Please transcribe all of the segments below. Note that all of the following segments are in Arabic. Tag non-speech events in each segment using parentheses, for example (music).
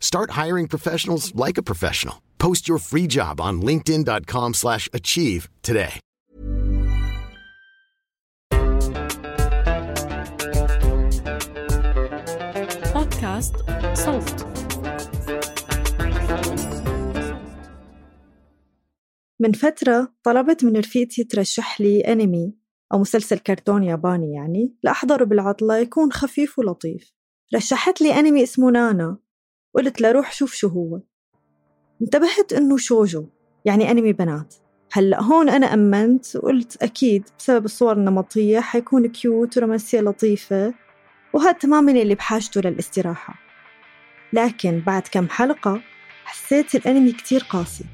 Start hiring professionals like a professional. Post your free job on linkedin.com/achieve slash achieve today. بودكاست صوت من فترة طلبت من رفيقتي ترشح لي أنمي أو مسلسل كرتون ياباني يعني لأحضره بالعطلة يكون خفيف ولطيف رشحت لي أنمي اسمه نانا قلت لها روح شوف شو هو. انتبهت إنه شوجو يعني أنمي بنات. هلأ هون أنا أمنت وقلت أكيد بسبب الصور النمطية حيكون cute ورومانسية لطيفة وهذا تماما اللي بحاجته للاستراحة. لكن بعد كم حلقة حسيت الأنمي كتير قاسي.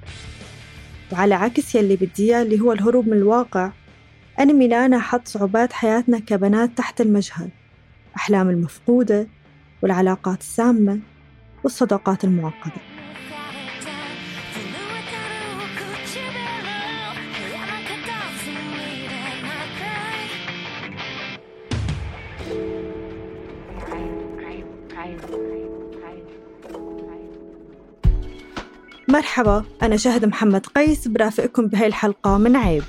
وعلى عكس يلي بدي إياه اللي هو الهروب من الواقع أنمي لانا حط صعوبات حياتنا كبنات تحت المجهر. أحلام المفقودة والعلاقات السامة. والصداقات المعقدة. مرحبا أنا شهد محمد قيس برافقكم بهاي الحلقة من عيب.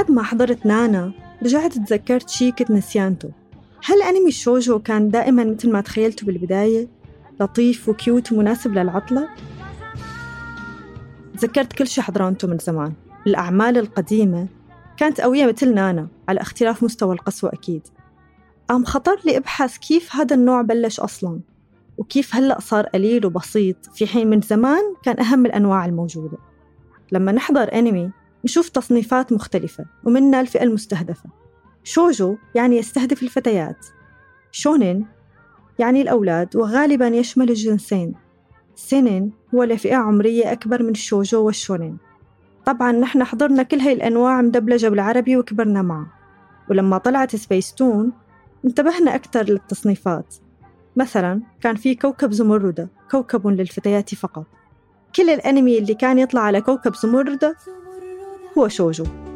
بعد ما حضرت نانا رجعت تذكرت شي كنت نسيانته. هل أنمي الشوجو كان دائما مثل ما تخيلته بالبداية؟ لطيف وكيوت ومناسب للعطلة؟ تذكرت كل شي حضرانته من زمان. الأعمال القديمة كانت قوية مثل نانا على اختلاف مستوى القسوة أكيد. قام خطر لي أبحث كيف هذا النوع بلش أصلاً؟ وكيف هلأ صار قليل وبسيط في حين من زمان كان أهم الأنواع الموجودة. لما نحضر أنمي نشوف تصنيفات مختلفة ومنها الفئة المستهدفة. شوجو يعني يستهدف الفتيات. شونين يعني الأولاد وغالبا يشمل الجنسين. سينين هو لفئة عمرية أكبر من الشوجو والشونين. طبعا نحن حضرنا كل هاي الأنواع مدبلجة بالعربي وكبرنا معها ولما طلعت سبيستون انتبهنا أكثر للتصنيفات. مثلا كان في كوكب زمردة كوكب للفتيات فقط. كل الأنمي اللي كان يطلع على كوكب زمردة هو شوجو كوكب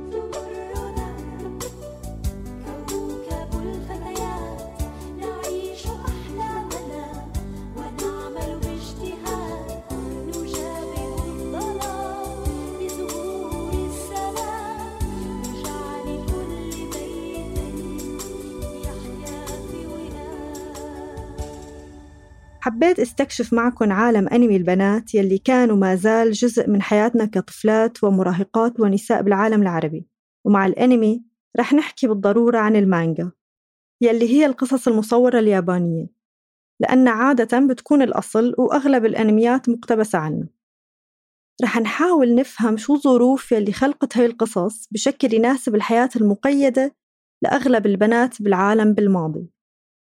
حبيت استكشف معكم عالم أنمي البنات يلي كان وما زال جزء من حياتنا كطفلات ومراهقات ونساء بالعالم العربي. ومع الأنمي رح نحكي بالضرورة عن المانجا يلي هي القصص المصورة اليابانية. لأن عادة بتكون الأصل وأغلب الأنميات مقتبسة عنه رح نحاول نفهم شو ظروف يلي خلقت هاي القصص بشكل يناسب الحياة المقيدة لأغلب البنات بالعالم بالماضي.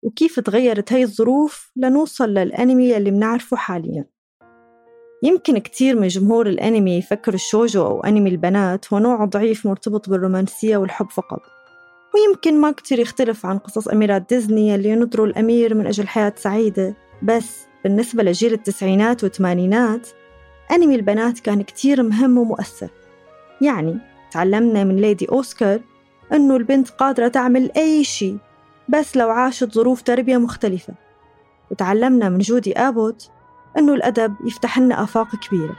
وكيف تغيرت هاي الظروف لنوصل للأنمي اللي منعرفه حاليا. يمكن كتير من جمهور الأنمي يفكر الشوجو أو أنمي البنات هو نوع ضعيف مرتبط بالرومانسية والحب فقط. ويمكن ما كتير يختلف عن قصص أميرات ديزني اللي ينطروا الأمير من أجل حياة سعيدة. بس بالنسبة لجيل التسعينات والثمانينات أنمي البنات كان كتير مهم ومؤثر. يعني تعلمنا من ليدي أوسكار أنه البنت قادرة تعمل أي شيء بس لو عاشت ظروف تربية مختلفة. وتعلمنا من جودي آبوت أنه الأدب يفتح لنا آفاق كبيرة.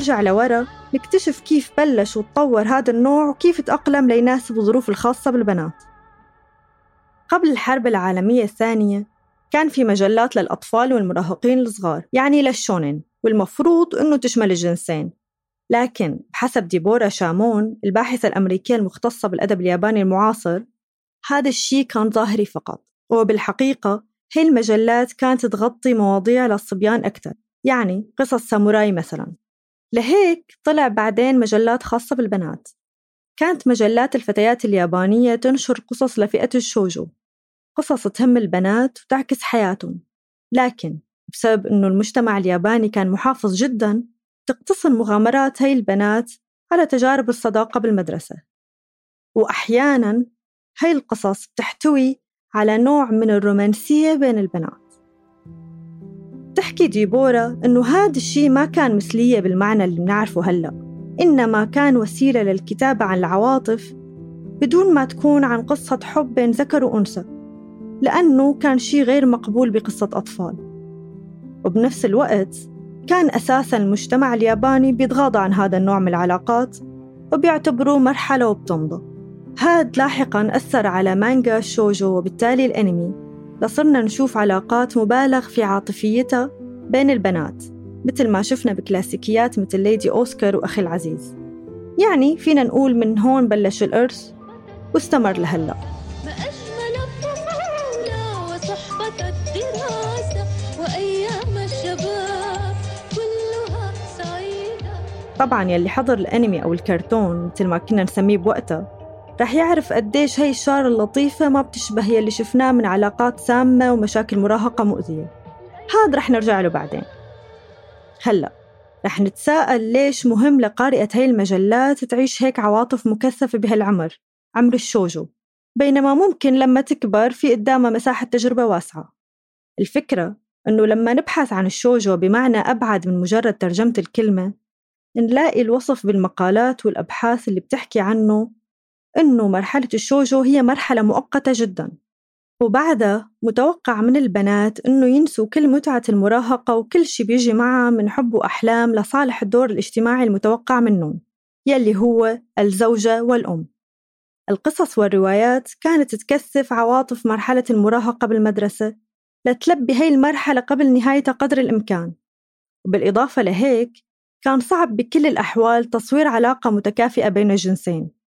نرجع لورا نكتشف كيف بلش وتطور هذا النوع وكيف تأقلم ليناسب الظروف الخاصة بالبنات. قبل الحرب العالمية الثانية كان في مجلات للأطفال والمراهقين الصغار يعني للشونين والمفروض أنه تشمل الجنسين. لكن بحسب ديبورا شامون الباحثة الأمريكية المختصة بالأدب الياباني المعاصر هذا الشيء كان ظاهري فقط. وبالحقيقة هي المجلات كانت تغطي مواضيع للصبيان أكثر يعني قصص ساموراي مثلاً. لهيك طلع بعدين مجلات خاصة بالبنات. كانت مجلات الفتيات اليابانية تنشر قصص لفئة الشوجو قصص تهم البنات وتعكس حياتهم. لكن بسبب أنه المجتمع الياباني كان محافظ جدا تقتصر مغامرات هاي البنات على تجارب الصداقة بالمدرسة. وأحيانا هاي القصص بتحتوي على نوع من الرومانسية بين البنات. تحكي ديبورا إنه هذا الشيء ما كان مثلية بالمعنى اللي بنعرفه هلأ إنما كان وسيلة للكتابة عن العواطف بدون ما تكون عن قصة حب بين ذكر وأنثى لأنه كان شيء غير مقبول بقصة أطفال. وبنفس الوقت كان أساساً المجتمع الياباني بيتغاضى عن هذا النوع من العلاقات وبيعتبروه مرحلة وبتمضى. هاد لاحقاً أثر على مانجا الشوجو وبالتالي الأنمي. لصرنا نشوف علاقات مبالغ في عاطفيتها بين البنات مثل ما شفنا بكلاسيكيات مثل ليدي أوسكار وأخي العزيز. يعني فينا نقول من هون بلش الإرث واستمر لهلأ. طبعا يلي حضر الأنمي أو الكرتون مثل ما كنا نسميه بوقتها رح يعرف قديش هاي الشارة اللطيفة ما بتشبه يلي شفناه من علاقات سامة ومشاكل مراهقة مؤذية. هذا رح نرجع له بعدين. هلأ رح نتساءل ليش مهم لقارئة هاي المجلات تعيش هيك عواطف مكثفة بهالعمر؟ عمر الشوجو. بينما ممكن لما تكبر في قدامها مساحة تجربة واسعة. الفكرة أنه لما نبحث عن الشوجو بمعنى أبعد من مجرد ترجمة الكلمة نلاقي الوصف بالمقالات والأبحاث اللي بتحكي عنه إنه مرحلة الشوجو هي مرحلة مؤقتة جدا. وبعدها متوقع من البنات إنه ينسوا كل متعة المراهقة وكل شي بيجي معها من حب وأحلام لصالح الدور الاجتماعي المتوقع منهم يلي هو الزوجة والأم. القصص والروايات كانت تكثف عواطف مرحلة المراهقة بالمدرسة لتلبي هاي المرحلة قبل نهايتها قدر الإمكان. وبالإضافة لهيك كان صعب بكل الأحوال تصوير علاقة متكافئة بين الجنسين.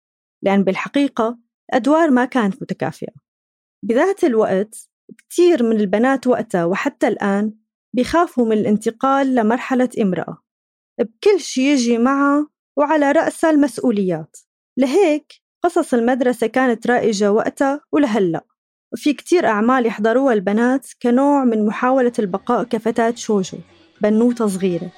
لأن بالحقيقة الأدوار ما كانت متكافئة. بذات الوقت كتير من البنات وقتها وحتى الآن بيخافوا من الانتقال لمرحلة امرأة بكل شي يجي معها وعلى رأسها المسؤوليات. لهيك قصص المدرسة كانت رائجة وقتها ولهلأ. وفي كتير أعمال يحضروها البنات كنوع من محاولة البقاء كفتاة شوجو بنوتة صغيرة.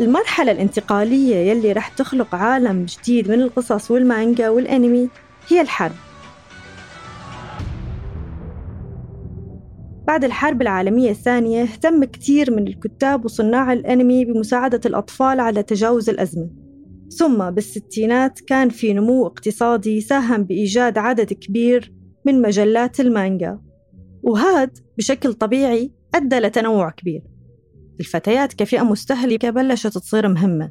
المرحلة الانتقالية يلي رح تخلق عالم جديد من القصص والمانجا والأنمي هي الحرب. بعد الحرب العالمية الثانية اهتم كتير من الكتاب وصناع الأنمي بمساعدة الأطفال على تجاوز الأزمة. ثم بالستينات كان في نمو اقتصادي ساهم بإيجاد عدد كبير من مجلات المانجا. وهاد بشكل طبيعي أدى لتنوع كبير. الفتيات كفئة مستهلكة بلشت تصير مهمة.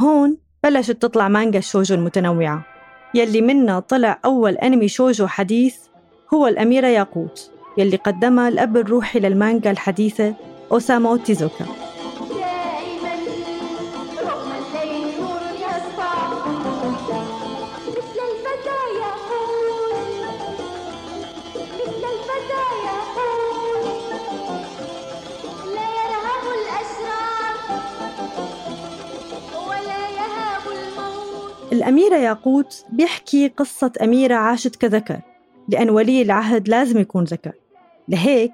هون بلشت تطلع مانجا الشوجو المتنوعة. يلي منا طلع أول أنمي شوجو حديث هو الأميرة ياقوت يلي قدمها الأب الروحي للمانجا الحديثة أوسامو تيزوكا. الأميرة ياقوت بيحكي قصة أميرة عاشت كذكر لأن ولي العهد لازم يكون ذكر. لهيك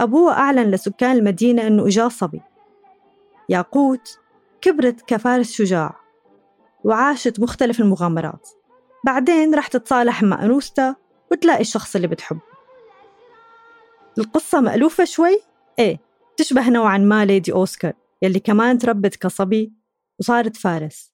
أبوها أعلن لسكان المدينة أنه إجا صبي. ياقوت كبرت كفارس شجاع وعاشت مختلف المغامرات. بعدين رح تتصالح مع أنوستا وتلاقي الشخص اللي بتحبه. القصة مألوفة شوي؟ إيه تشبه نوعا ما ليدي أوسكار يلي كمان تربت كصبي وصارت فارس.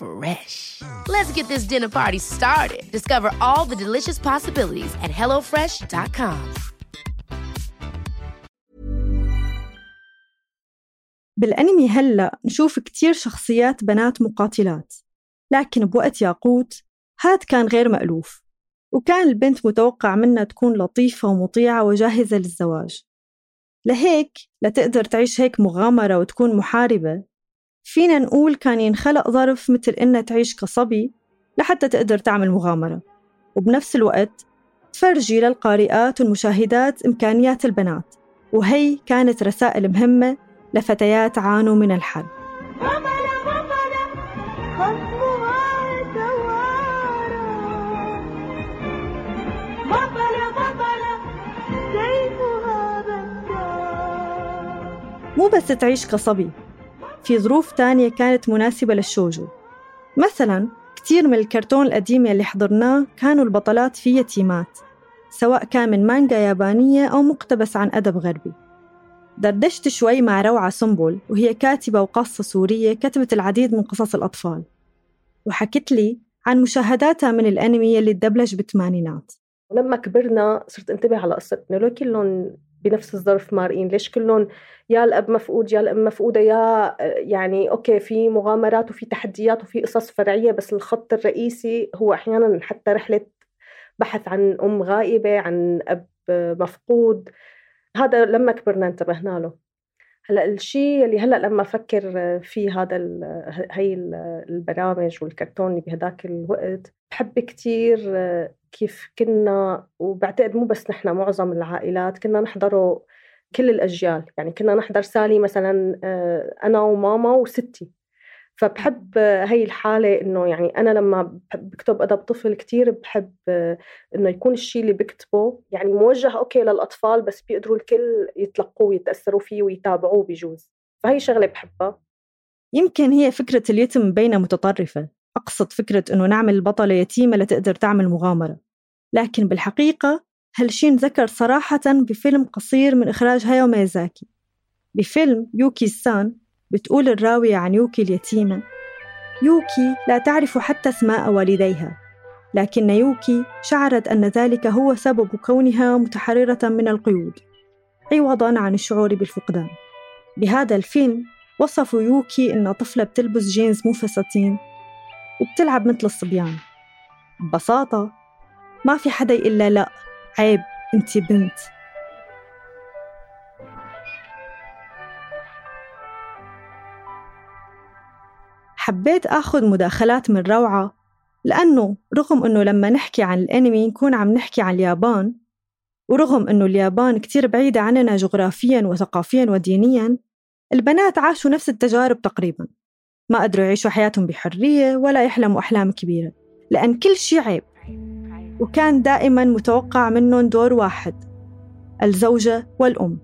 Fresh. Let's get this dinner party started. Discover all the delicious possibilities at hellofresh.com. بالأنمي هلأ نشوف كتير شخصيات بنات مقاتلات لكن بوقت ياقوت هاد كان غير مألوف وكان البنت متوقع منها تكون لطيفة ومطيعة وجاهزة للزواج لهيك لتقدر تعيش هيك مغامرة وتكون محاربة فينا نقول كان ينخلق ظرف مثل إنها تعيش كصبي لحتى تقدر تعمل مغامرة. وبنفس الوقت تفرجي للقارئات والمشاهدات إمكانيات البنات وهي كانت رسائل مهمة لفتيات عانوا من الحرب. مو بس تعيش كصبي في ظروف تانية كانت مناسبة للشوجو. مثلا كتير من الكرتون القديم اللي حضرناه كانوا البطلات فيه يتيمات سواء كان من مانجا يابانية أو مقتبس عن أدب غربي. دردشت شوي مع روعة سنبل وهي كاتبة وقاصة سورية كتبت العديد من قصص الأطفال. وحكت لي عن مشاهداتها من الأنمي اللي تدبلج بالثمانينات ولما كبرنا صرت انتبه على قصة إنه كلهم بنفس الظرف مارقين. ليش كلهم يا الأب مفقود يا الأم مفقودة يا يعني أوكي في مغامرات وفي تحديات وفي قصص فرعية بس الخط الرئيسي هو أحيانا حتى رحلة بحث عن أم غائبة عن أب مفقود. هذا لما كبرنا انتبهنا له. هلأ الشيء اللي هلأ لما أفكر فيه هذا هي البرامج والكرتون اللي بهداك الوقت بحب كثير كيف كنا وبعتقد مو بس نحن معظم العائلات كنا نحضره كل الأجيال. يعني كنا نحضر سالي مثلا أنا وماما وستي. فبحب هاي الحالة إنه يعني أنا لما بكتب أدب طفل كتير بحب إنه يكون الشيء اللي بكتبه يعني موجه أوكي للأطفال بس بيقدروا الكل يتلقوه ويتأثروا فيه ويتابعوه بجوز فهي شغلة بحبها. يمكن هي فكرة اليتم مبينة متطرفة أقصد فكرة إنه نعمل البطلة يتيمة لتقدر تعمل مغامرة لكن بالحقيقة هالشي انذكر صراحة بفيلم قصير من إخراج هاياو ميازاكي. بفيلم يوكي سان بتقول الراوية عن يوكي اليتيمة. يوكي لا تعرف حتى اسماء والديها لكن يوكي شعرت أن ذلك هو سبب كونها متحررة من القيود عوضا عن الشعور بالفقدان. بهذا الفيلم وصفوا يوكي إنها طفلة بتلبس جينز مو فساتين وبتلعب مثل الصبيان. ببساطة ما في حدا يقول لها لا عيب أنت بنت. حبيت آخذ مداخلات من روعة لأنه رغم أنه لما نحكي عن الأنمي نكون عم نحكي عن اليابان ورغم أنه اليابان كتير بعيدة عننا جغرافيا وثقافيا ودينيا البنات عاشوا نفس التجارب تقريبا ما قدروا يعيشوا حياتهم بحرية ولا يحلموا أحلام كبيرة لأن كل شي عيب وكان دائما متوقع منهم دور واحد الزوجة والأم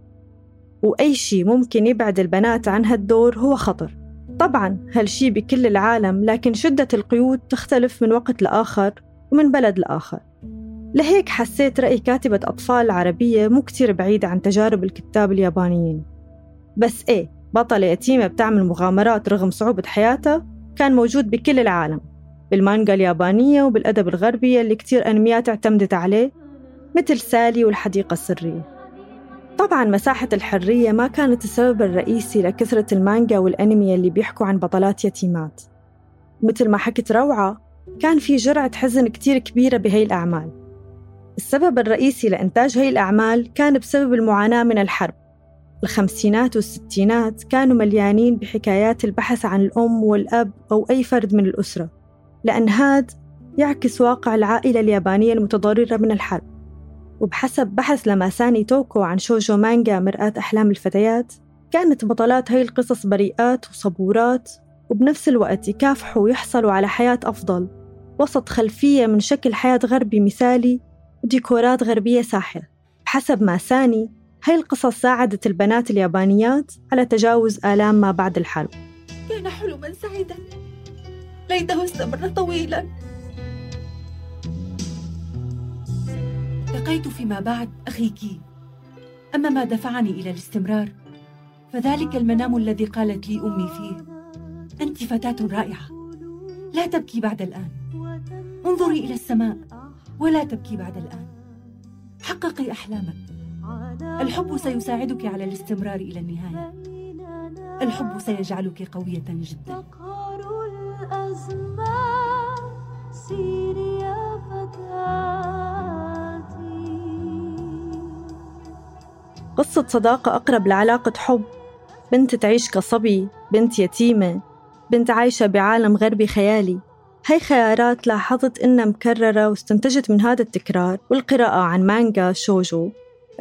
وأي شي ممكن يبعد البنات عن هالدور هو خطر. طبعا هالشي بكل العالم لكن شدة القيود تختلف من وقت لآخر ومن بلد لآخر. لهيك حسيت رأي كاتبة أطفال عربية مو كتير بعيدة عن تجارب الكتاب اليابانيين. بس إيه بطلة يتيمة بتعمل مغامرات رغم صعوبة حياتها كان موجود بكل العالم بالمانجا اليابانية وبالأدب الغربي اللي كتير أنميات اعتمدت عليه مثل سالي والحديقة السرية. طبعا مساحة الحرية ما كانت السبب الرئيسي لكثرة المانجا والأنمي اللي بيحكوا عن بطلات يتيمات مثل ما حكت روعة كان في جرعة حزن كتير كبيرة بهي الأعمال. السبب الرئيسي لإنتاج هي الأعمال كان بسبب المعاناة من الحرب. الخمسينات والستينات كانوا مليانين بحكايات البحث عن الأم والأب أو أي فرد من الأسرة. لأن هاد يعكس واقع العائلة اليابانية المتضررة من الحرب. وبحسب بحث لماساني توكو عن شوجو مانجا مرآة أحلام الفتيات كانت بطلات هاي القصص بريئات وصبورات وبنفس الوقت يكافحوا ويحصلوا على حياة أفضل وسط خلفية من شكل حياة غربي مثالي وديكورات غربية ساحرة. بحسب ماساني هاي القصص ساعدت البنات اليابانيات على تجاوز آلام ما بعد الحرب. كان حلما سعيدا. ليته استمر طويلا. لقيت فيما بعد أخي كي. أما ما دفعني إلى الاستمرار فذلك المنام الذي قالت لي أمي فيه. أنت فتاة رائعة. لا تبكي بعد الآن. انظري إلى السماء ولا تبكي بعد الآن. حققي أحلامك. الحب سيساعدك على الاستمرار إلى النهاية. الحب سيجعلك قوية جدا. سيري يا قصة صداقة أقرب لعلاقة حب. بنت تعيش كصبي بنت يتيمة بنت عايشة بعالم غربي خيالي هاي خيارات لاحظت إنها مكررة واستنتجت من هذا التكرار والقراءة عن مانجا شوجو.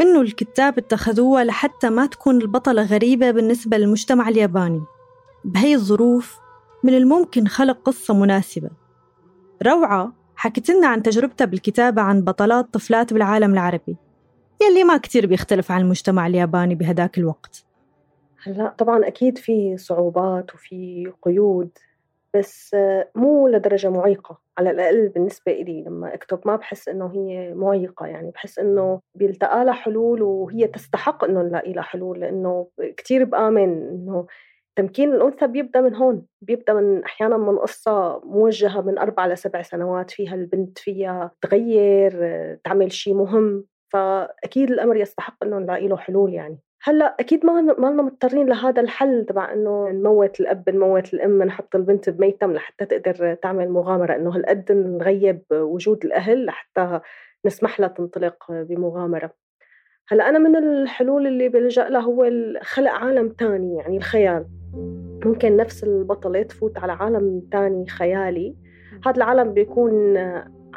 إنه الكتاب اتخذوها لحتى ما تكون البطلة غريبة بالنسبة للمجتمع الياباني. بهي الظروف من الممكن خلق قصة مناسبة. روعة حكت لنا عن تجربتها بالكتابة عن بطلات طفلات بالعالم العربي. يلي ما كتير بيختلف عن المجتمع الياباني بهداك الوقت. هلا طبعا أكيد في صعوبات وفي قيود بس مو لدرجة معيقة. على الأقل بالنسبة إلي لما أكتب ما بحس إنه هي معيقة يعني بحس إنه بيلتقى لها حلول وهي تستحق إنه نلاقي لها حلول لأنه كتير بآمن إنه تمكين الأنثى بيبدأ من هون بيبدأ من أحيانا من قصة موجهة من أربع لسبع سنوات فيها البنت فيها تغير تعمل شيء مهم. فأكيد الأمر يستحق إنه نلاقي له حلول يعني. هلأ أكيد ما ما لنا مضطرين لهذا الحل تبع إنه نموت الأب نموت الأم نحط البنت بميتم لحتى تقدر تعمل مغامرة. إنه هالقد نغيب وجود الأهل لحتى نسمح لها تنطلق بمغامرة. هلأ أنا من الحلول اللي بلجأ لها هو خلق عالم تاني يعني الخيال. ممكن نفس البطله تفوت على عالم تاني خيالي. هذا العالم بيكون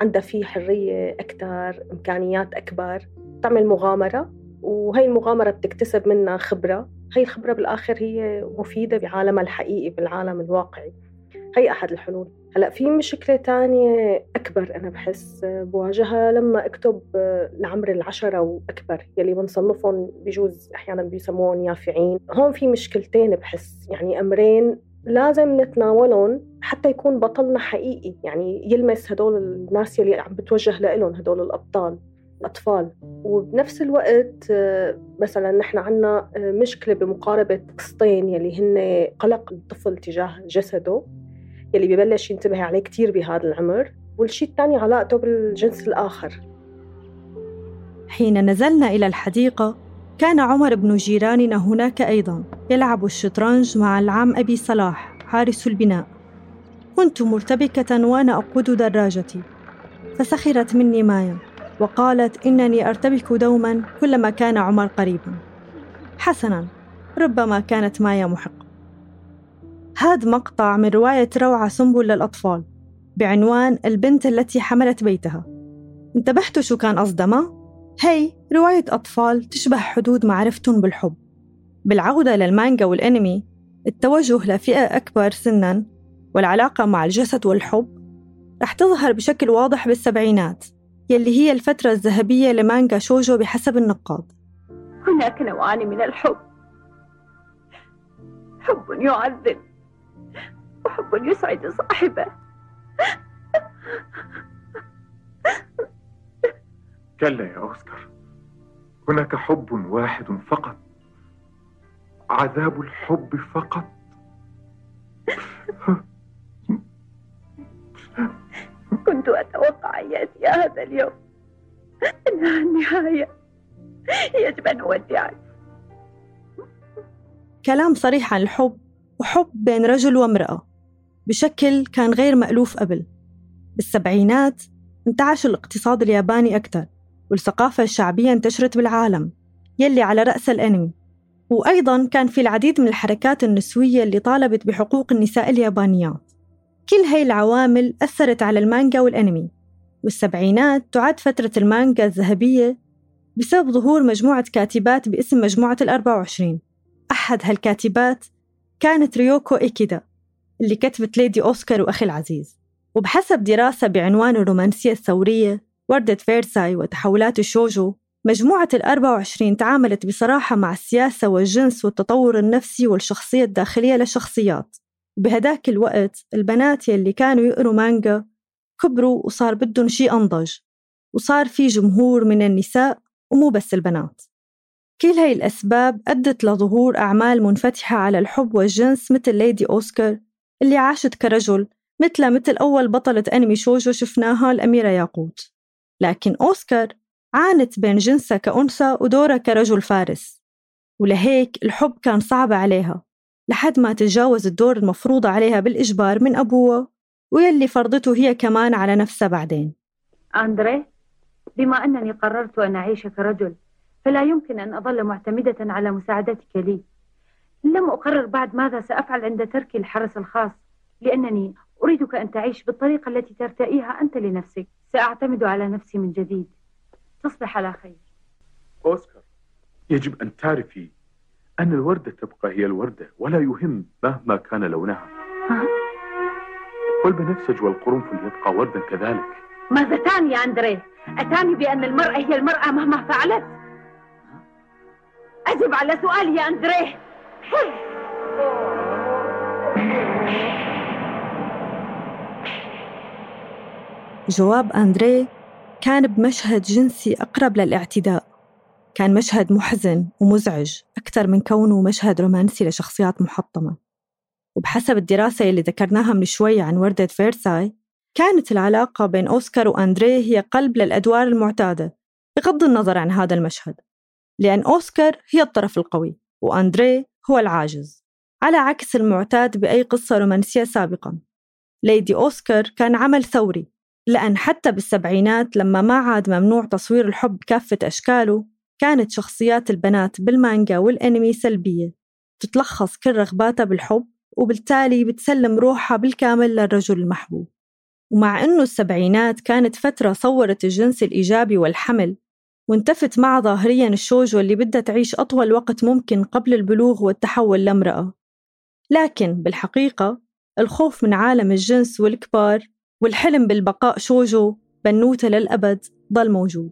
عندها فيه حرية أكثر إمكانيات أكبر تعمل مغامرة وهي المغامرة بتكتسب منها خبرة. هي الخبرة بالآخر هي مفيدة بعالمها الحقيقي بالعالم الواقعي. هي أحد الحلول. هلأ في مشكلة تانية أكبر أنا بحس بواجهها لما أكتب لعمر العشرة وأكبر يلي بنصنفهم بجوز أحيانا بيسموهم يافعين. هون في مشكلتين بحس يعني أمرين لازم نتناولهم حتى يكون بطلنا حقيقي. يعني يلمس هدول الناس يلي عم بتوجه لهم هدول الأبطال أطفال وبنفس الوقت آه، مثلا نحن عنا آه، مشكلة بمقاربة قسطين يلي هن قلق الطفل تجاه جسده يلي ببلش ينتبه عليه كتير بهذا العمر. والشيء الثاني علاقته بالجنس الآخر. حين نزلنا إلى الحديقة كان عمر بن جيراننا هناك أيضا يلعب الشطرنج مع العم أبي صلاح حارس البناء. كنت مرتبكة وأنا أقود دراجتي. فسخرت مني مايا وقالت إنني أرتبك دوما كلما كان عمر قريبا. حسنا ربما كانت مايا محقة هذا مقطع من رواية روعة سنبل للأطفال بعنوان البنت التي حملت بيتها. انتبهتوا شو كان قصدها؟ هي رواية أطفال تشبه حدود معرفتهم بالحب. بالعودة للمانجا والأنمي التوجه لفئة أكبر سناً والعلاقة مع الجسد والحب رح تظهر بشكل واضح بالسبعينات يلي هي الفترة الذهبية لمانجا شوجو بحسب النقاد. هناك نوعان من الحب. حب يعذب وحب يسعد صاحبه. كلا يا أوسكار. هناك حب واحد فقط. عذاب الحب فقط. كنت أتوقع أن يأتي هذا اليوم. إنها النهاية. يجب أن أودعك. كلام صريح عن الحب وحب بين رجل وامرأة. بشكل كان غير مألوف قبل. بالسبعينات انتعش الاقتصاد الياباني أكثر. والثقافة الشعبية انتشرت بالعالم يلي على رأس الأنمي. وأيضا كان في العديد من الحركات النسوية اللي طالبت بحقوق النساء اليابانيات. كل هاي العوامل أثرت على المانجا والأنمي. والسبعينات تعد فترة المانجا الذهبية بسبب ظهور مجموعة كاتبات باسم مجموعة الأربع وعشرين. أحد هالكاتبات كانت ريوكو إيكيدا اللي كتبت ليدي أوسكار وأخي العزيز. وبحسب دراسة بعنوان الرومانسية الثورية وردة فيرساي وتحولات الشوجو مجموعة الأربع وعشرين تعاملت بصراحة مع السياسة والجنس والتطور النفسي والشخصية الداخلية للشخصيات. وبهداك الوقت البنات يلي كانوا يقروا مانجا كبروا وصار بدهم شي أنضج وصار في جمهور من النساء ومو بس البنات. كل هاي الأسباب أدت لظهور أعمال منفتحة على الحب والجنس مثل ليدي أوسكار اللي عاشت كرجل مثل مثل أول بطلة أنمي شوجو شفناها الأميرة ياقوت. لكن أوسكار عانت بين جنسها كأنثى ودورها كرجل فارس. ولهيك الحب كان صعب عليها لحد ما تتجاوز الدور المفروض عليها بالإجبار من أبوها ويلي فرضته هي كمان على نفسها بعدين. أندري بما أنني قررت أن أعيش كرجل فلا يمكن أن أظل معتمدة على مساعدتك لي. لم أقرر بعد ماذا سأفعل عند ترك الحرس الخاص لأنني أريدك أن تعيش بالطريقة التي ترتئيها أنت لنفسك. سأعتمد على نفسي من جديد. تصبح على خير. أوسكار يجب أن تعرفي أن الوردة تبقى هي الوردة ولا يهم مهما كان لونها. والبنفسج والقرنفل يبقى وردا كذلك. ماذا تعني يا أندريه؟ أتاني بأن المرأة هي المرأة مهما فعلت؟ أجب على سؤالي يا أندريه. جواب أندريه كان بمشهد جنسي أقرب للاعتداء. كان مشهد محزن ومزعج أكثر من كونه مشهد رومانسي لشخصيات محطمة. وبحسب الدراسة اللي ذكرناها من شوي عن وردة فيرساي كانت العلاقة بين أوسكار وأندريه هي قلب للأدوار المعتادة بغض النظر عن هذا المشهد لأن أوسكار هي الطرف القوي وأندريه هو العاجز. على عكس المعتاد بأي قصة رومانسية سابقا ليدي أوسكار كان عمل ثوري لأن حتى بالسبعينات لما ما عاد ممنوع تصوير الحب كافة أشكاله كانت شخصيات البنات بالمانجا والأنمي سلبية. تتلخص كل رغباتها بالحب وبالتالي بتسلم روحها بالكامل للرجل المحبوب. ومع أنه السبعينات كانت فترة صورت الجنس الإيجابي والحمل وانتفت مع ظاهريا الشوجو اللي بدها تعيش أطول وقت ممكن قبل البلوغ والتحول لامرأة. لكن بالحقيقة الخوف من عالم الجنس والكبار والحلم بالبقاء شوجو بنوتة للأبد ضل موجود.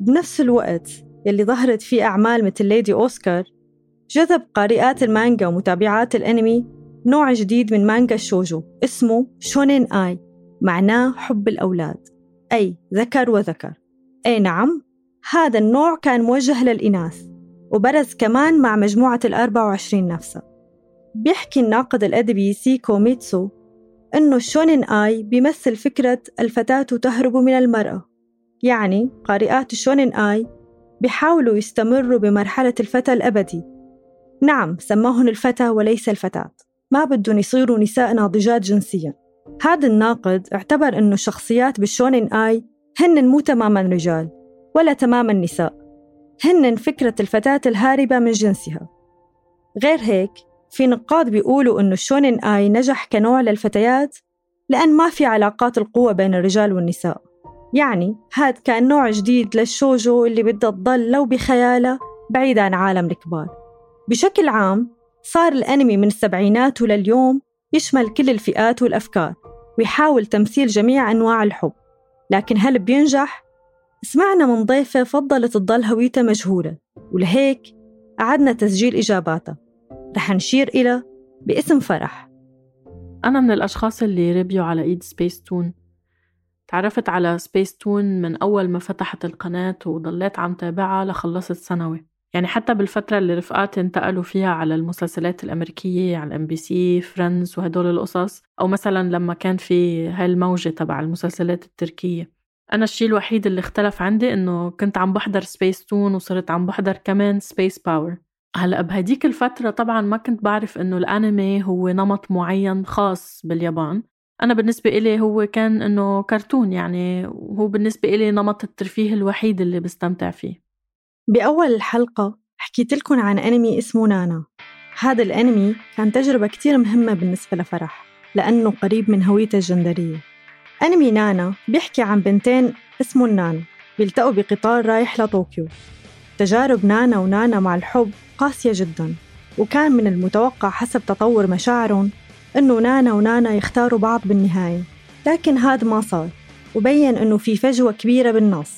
بنفس الوقت يلي ظهرت فيه أعمال مثل ليدي أوسكار جذب قارئات المانجا ومتابعات الأنمي نوع جديد من مانجا الشوجو اسمه شونين آي معناه حب الأولاد أي ذكر وذكر. أي نعم هذا النوع كان موجه للإناث وبرز كمان مع مجموعة الأربع وعشرين نفسها بيحكي الناقد الأدبي سيكو ميتسو إنه الشونين آي بيمثل فكرة الفتاة تهرب من المرأة. يعني قارئات الشونين آي بيحاولوا يستمروا بمرحلة الفتى الأبدي. نعم سماهن الفتى وليس الفتاة. ما بدهم يصيروا نساء ناضجات جنسيا. هذا الناقد اعتبر أنه الشخصيات بالشونين آي هن مو تماما رجال ولا تماما نساء. هن فكرة الفتاة الهاربة من جنسها. غير هيك في نقاد بيقولوا أنه الشونين آي نجح كنوع للفتيات لأن ما في علاقات القوة بين الرجال والنساء. يعني هاد كان نوع جديد للشوجو اللي بدها تضل لو بخيالها بعيد عن عالم الكبار. بشكل عام صار الأنمي من السبعينات ولليوم يشمل كل الفئات والأفكار ويحاول تمثيل جميع أنواع الحب. لكن هل بينجح؟ سمعنا من ضيفة فضلت تضل هويتها مجهولة ولهيك أعدنا تسجيل إجاباتها. رح نشير إلى باسم فرح. أنا من الأشخاص اللي ربيوا على إيد سبيس تون تعرفت على سبيس تون من أول ما فتحت القناة وضليت عم تابعها لخلصت ثانوي. يعني حتى بالفترة اللي رفقاتي انتقلوا فيها على المسلسلات الأمريكية على ال MBC Friends وهدول القصص أو مثلا لما كان في هاي الموجة تبع المسلسلات التركية. أنا الشيء الوحيد اللي اختلف عندي إنه كنت عم بحضر سبيس تون وصرت عم بحضر كمان سبيس باور هلأ بهديك الفترة طبعا ما كنت بعرف إنه الأنمي هو نمط معين خاص باليابان. أنا بالنسبة إلي هو كان إنه كرتون يعني وهو بالنسبة إلي نمط الترفيه الوحيد اللي بستمتع فيه. بأول الحلقة حكيت لكم عن أنمي اسمه نانا. هذا الأنمي كان تجربة كتير مهمة بالنسبة لفرح لأنه قريب من هويتها الجندرية. أنمي نانا بيحكي عن بنتين اسمه نان بيلتقوا بقطار رايح لطوكيو. تجارب نانا ونانا مع الحب قاسية جدا. وكان من المتوقع حسب تطور مشاعرهم إنه نانا ونانا يختاروا بعض بالنهاية. لكن هذا ما صار وبين إنه في فجوة كبيرة بالنص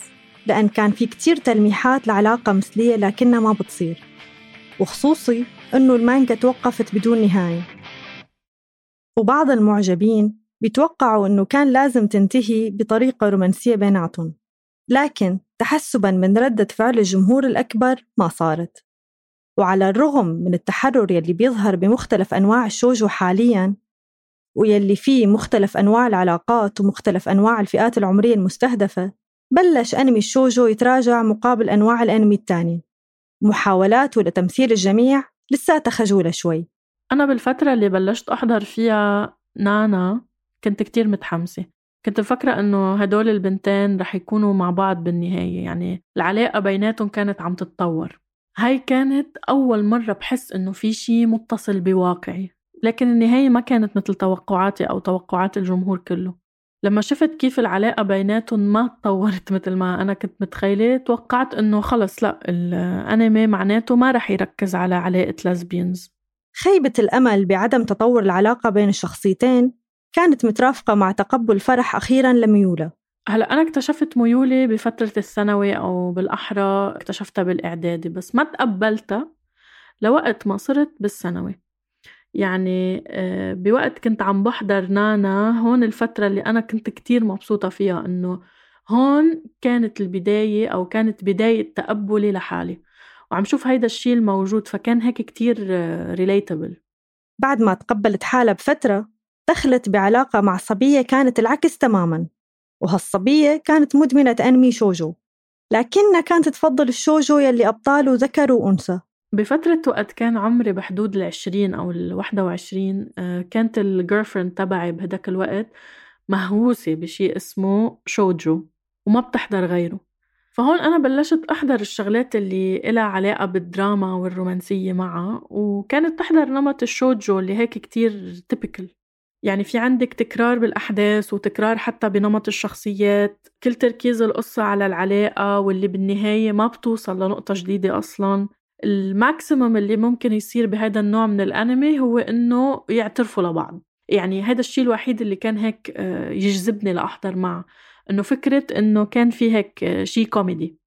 لأن كان في كتير تلميحات لعلاقة مثلية لكنها ما بتصير. وخصوصي إنه المانجا توقفت بدون نهاية. وبعض المعجبين بيتوقعوا إنه كان لازم تنتهي بطريقة رومانسية بيناتهم. لكن تحسبا من ردة فعل الجمهور الأكبر ما صارت. وعلى الرغم من التحرر يلي بيظهر بمختلف أنواع الشوجو حالياً ويلي فيه مختلف أنواع العلاقات ومختلف أنواع الفئات العمرية المستهدفة بلش أنمي الشوجو يتراجع مقابل أنواع الأنمي التانية محاولاته لتمثيل الجميع لساتها خجولة شوي. أنا بالفترة اللي بلشت أحضر فيها نانا كنت كتير متحمسة. كنت مفكرة إنه هدول البنتين رح يكونوا مع بعض بالنهاية يعني العلاقة بيناتهم كانت عم تتطور. هاي كانت أول مرة بحس إنه في شي متصل بواقعي لكن النهاية ما كانت مثل توقعاتي أو توقعات الجمهور كله. لما شفت كيف العلاقة بيناتهم ما تطورت (laughs) مثل ما أنا كنت متخيلة توقعت إنه خلص لا الأنمي معناته ما رح يركز على علاقة لازبينز خيبة الأمل بعدم تطور العلاقة بين الشخصيتين كانت مترافقة مع تقبل فرح أخيرا لميوله هلا أنا اكتشفت ميولي بفترة الثانوي أو بالأحرى اكتشفتها بالإعدادي بس ما تقبلتها لوقت ما صرت بالثانوي. يعني آه، بوقت كنت عم بحضر نانا هون الفترة اللي أنا كنت كتير مبسوطة فيها إنه هون كانت البداية أو كانت بداية تقبلي لحالي. وعم شوف هيدا الشيء الموجود فكان هيك كتير relatable بعد ما تقبلت حالها بفترة دخلت بعلاقة مع صبية كانت العكس تماما وهالصبية كانت مدمنة أنمي شوجو لكنها كانت تفضل الشوجو يلي أبطاله ذكر وأنثى. بفترة وقت كان عمري بحدود العشرين أو الواحدة وعشرين آه، كانت ال girlfriend تبعي بهداك الوقت مهووسة بشي اسمه شوجو وما بتحضر غيره. فهون أنا بلشت أحضر الشغلات اللي إلها علاقة بالدراما والرومانسية معها وكانت تحضر نمط الشوجو اللي هيك كتير typical يعني في عندك تكرار بالأحداث وتكرار حتى بنمط الشخصيات. كل تركيز القصة على العلاقة واللي بالنهاية ما بتوصل لنقطة جديدة أصلاً. ال maximum اللي ممكن يصير بهذا النوع من الأنمي هو إنه يعترفوا لبعض. يعني هذا الشيء الوحيد اللي كان هيك آه، يجذبني لأحضر معه. إنه فكرة إنه كان في هيك آه، شيء كوميدي.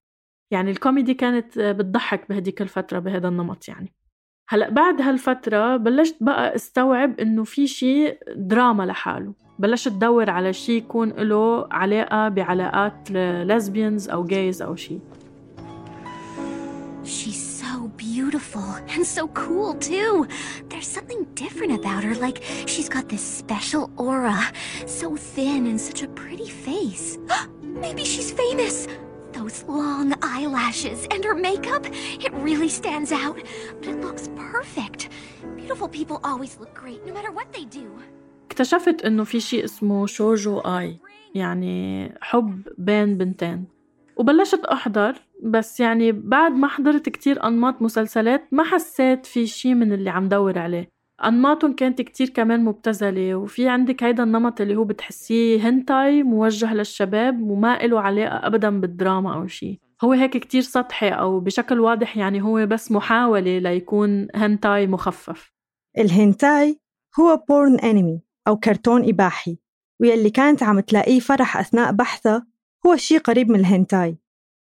يعني الكوميدي كانت آه، بتضحك بهديك الفترة بهذا النمط يعني. هلا بعد هالفتره بلشت بقى استوعب انه في شيء دراما لحاله بلشت ادور على شيء يكون له علاقه بعلاقات lesbians أو gays أو شيء beautiful and so cool, too. There's something different about her, like she's got this special aura. So thin and such a pretty face. Maybe she's famous. Those long eyelashes and her makeup, it really stands out. But it looks perfect. Beautiful people always look great, no matter what they do. اكتشفت انه في شيء اسمه شوجو اي يعني حب بين بنتين وبلشت احضر بس يعني بعد ما حضرت كتير أنماط مسلسلات ما حسيت في شي من اللي عم دور عليه أنماطهم كانت كتير كمان مبتذلة وفي عندك هيدا النمط اللي هو بتحسيه هنتاي موجه للشباب وما إله علاقة أبدا بالدراما أو شي. هو هيك كتير سطحي أو بشكل واضح يعني هو بس محاولة ليكون هنتاي مخفف. الهنتاي هو porn أنمي أو كرتون إباحي ويلي كانت عم تلاقيه فرح أثناء بحثها هو شي قريب من الهنتاي.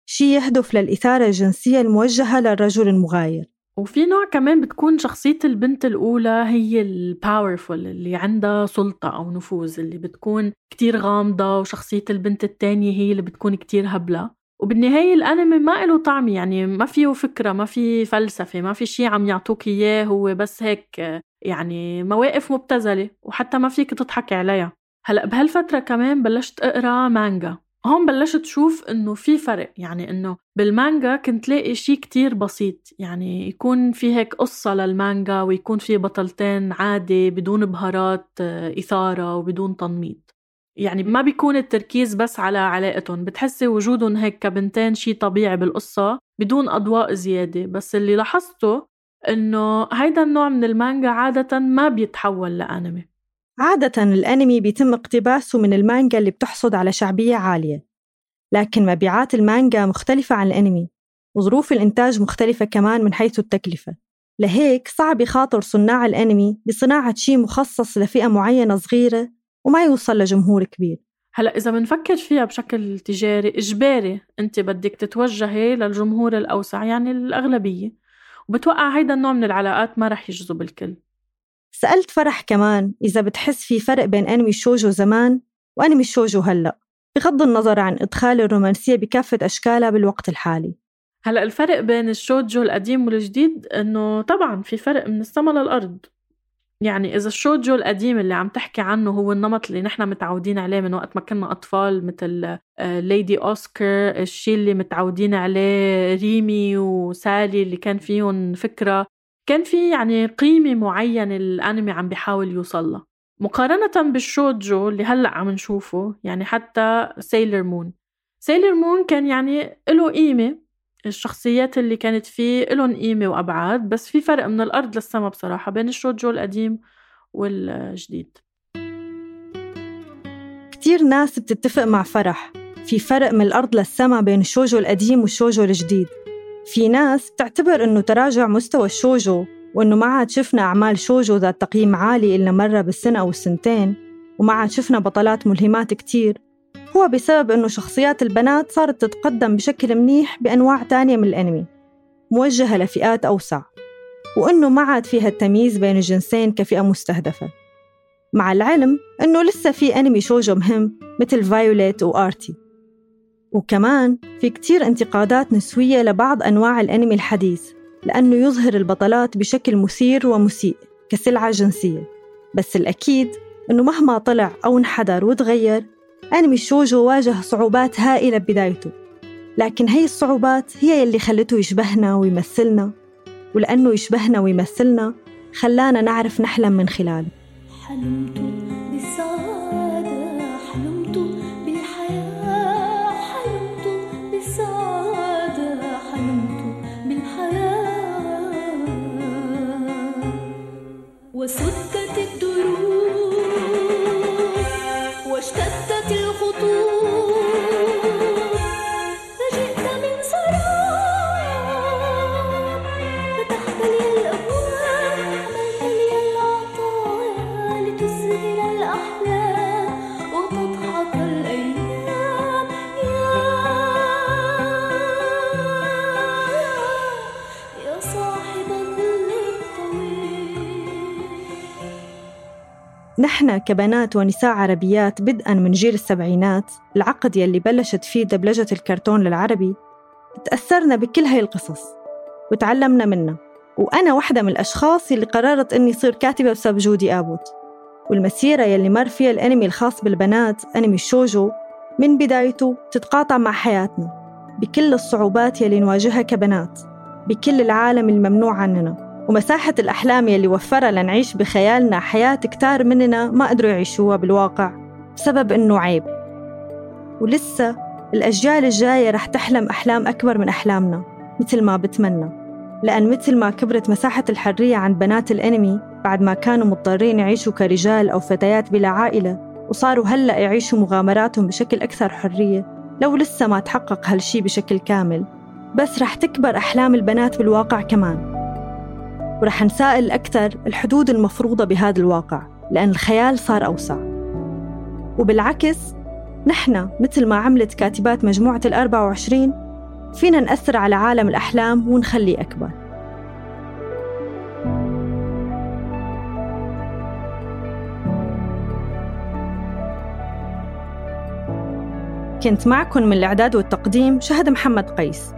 شيء يهدف للإثارة الجنسية الموجهة للرجل المغاير. وفي نوع كمان بتكون شخصية البنت الأولى هي ال powerful اللي عندها سلطة أو نفوذ اللي بتكون كتير غامضة وشخصية البنت التانية هي اللي بتكون كتير هبلة. وبالنهاية الأنمي ما له طعم يعني ما فيه فكرة ما في فلسفة ما في شي عم يعطوك إياه هو بس هيك يعني مواقف مبتذلة وحتى ما فيك تضحك عليها. هلأ بهالفترة كمان بلشت أقرأ مانجا هون بلشت شوف إنه في فرق يعني إنه بالمانجا كنت لاقي شيء كتير بسيط يعني يكون في هيك قصة للمانجا ويكون في بطلتين عادي بدون بهارات آه، إثارة وبدون تنميط. يعني ما بيكون التركيز بس على علاقتهم بتحسي وجودهم هيك كبنتين شيء طبيعي بالقصة بدون أضواء زيادة. بس اللي لاحظته إنه هيدا النوع من المانجا عادة ما بيتحول لأنمي. عادة الأنمي بيتم اقتباسه من المانجا اللي بتحصد على شعبية عالية لكن مبيعات المانجا مختلفة عن الأنمي وظروف الإنتاج مختلفة كمان من حيث التكلفة. لهيك صعب يخاطر صناع الأنمي بصناعة شيء مخصص لفئة معينة صغيرة وما يوصل لجمهور كبير. هلا إذا بنفكر فيها بشكل تجاري إجباري أنت بدك تتوجهي للجمهور الأوسع يعني الأغلبية وبتوقع هيدا النوع من العلاقات ما رح يجذب الكل. سألت فرح كمان إذا بتحس في فرق بين أنمي الشوجو زمان وأنمي الشوجو هلأ بغض النظر عن إدخال الرومانسية بكافة أشكالها بالوقت الحالي. هلأ الفرق بين الشوجو القديم والجديد إنه طبعا في فرق من السما للأرض. يعني إذا الشوجو القديم اللي عم تحكي عنه هو النمط اللي نحن متعودين عليه من وقت ما كنا أطفال مثل ليدي اوسكار الشيء اللي متعودين عليه ريمي وسالي اللي كان فيهم فكرة. كان في يعني قيمة معينة الأنمي عم بيحاول يوصلها مقارنة بالشوجو اللي هلأ عم نشوفه يعني حتى سيلر مون سيلر مون كان يعني له قيمة الشخصيات اللي كانت فيه لهم قيمة وأبعاد بس في فرق من الأرض للسما بصراحة بين الشوجو القديم والجديد. كتير ناس بتتفق مع فرح في فرق من الأرض للسما بين الشوجو القديم والشوجو الجديد. في ناس بتعتبر إنه تراجع مستوى الشوجو وإنه ما عاد شفنا أعمال شوجو ذات تقييم عالي إلا مرة بالسنة أو السنتين وما عاد شفنا بطلات ملهمات كتير. هو بسبب إنه شخصيات البنات صارت تتقدم بشكل منيح بأنواع تانية من الأنمي موجهة لفئات أوسع وإنه ما عاد فيها التمييز بين الجنسين كفئة مستهدفة. مع العلم إنه لسه في أنمي شوجو مهم مثل فايوليت وآرتي وكمان في كتير انتقادات نسوية لبعض أنواع الأنمي الحديث لأنه يظهر البطلات بشكل مثير ومسيء كسلعة جنسية. بس الأكيد أنه مهما طلع أو انحدر وتغير أنمي الشوجو واجه صعوبات هائلة ببدايته. لكن هي الصعوبات هي اللي خلته يشبهنا ويمثلنا ولأنه يشبهنا ويمثلنا خلانا نعرف نحلم من خلاله. حلمت was نحن كبنات ونساء عربيات بدءا من جيل السبعينات العقد يلي بلشت فيه دبلجة الكرتون للعربي تأثرنا بكل هاي القصص وتعلمنا منها. وأنا واحدة من الأشخاص اللي قررت إني صير كاتبة بسبب جودي آبوت. والمسيرة يلي مر فيها الأنمي الخاص بالبنات أنمي الشوجو من بدايته تتقاطع مع حياتنا بكل الصعوبات يلي نواجهها كبنات بكل العالم الممنوع عننا. ومساحة الأحلام يلي وفرها لنعيش بخيالنا حياة كتار مننا ما قدروا يعيشوها بالواقع بسبب إنه عيب. ولسه الأجيال الجاية رح تحلم أحلام أكبر من أحلامنا مثل ما بتمنى. لأن مثل ما كبرت مساحة الحرية عند بنات الأنمي بعد ما كانوا مضطرين يعيشوا كرجال أو فتيات بلا عائلة وصاروا هلأ يعيشوا مغامراتهم بشكل أكثر حرية لو لسه ما تحقق هالشي بشكل كامل. بس رح تكبر أحلام البنات بالواقع كمان. ورح نسائل أكثر الحدود المفروضة بهذا الواقع لأن الخيال صار أوسع. وبالعكس نحن مثل ما عملت كاتبات مجموعة ال 24 فينا نأثر على عالم الأحلام ونخليه أكبر. كنت معكم من الإعداد والتقديم شهد محمد قيس.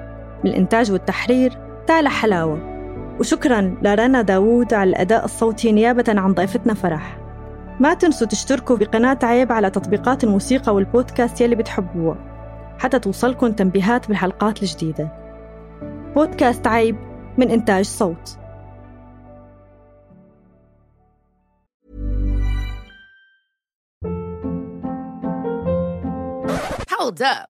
من الإنتاج والتحرير تالا حلاوة. وشكرا لرنا داوود على الأداء الصوتي نيابة عن ضيفتنا فرح. ما تنسوا تشتركوا بقناة عيب على تطبيقات الموسيقى والبودكاست يلي بتحبوها حتى توصلكم تنبيهات بالحلقات الجديدة. بودكاست عيب من إنتاج صوت. Hold up.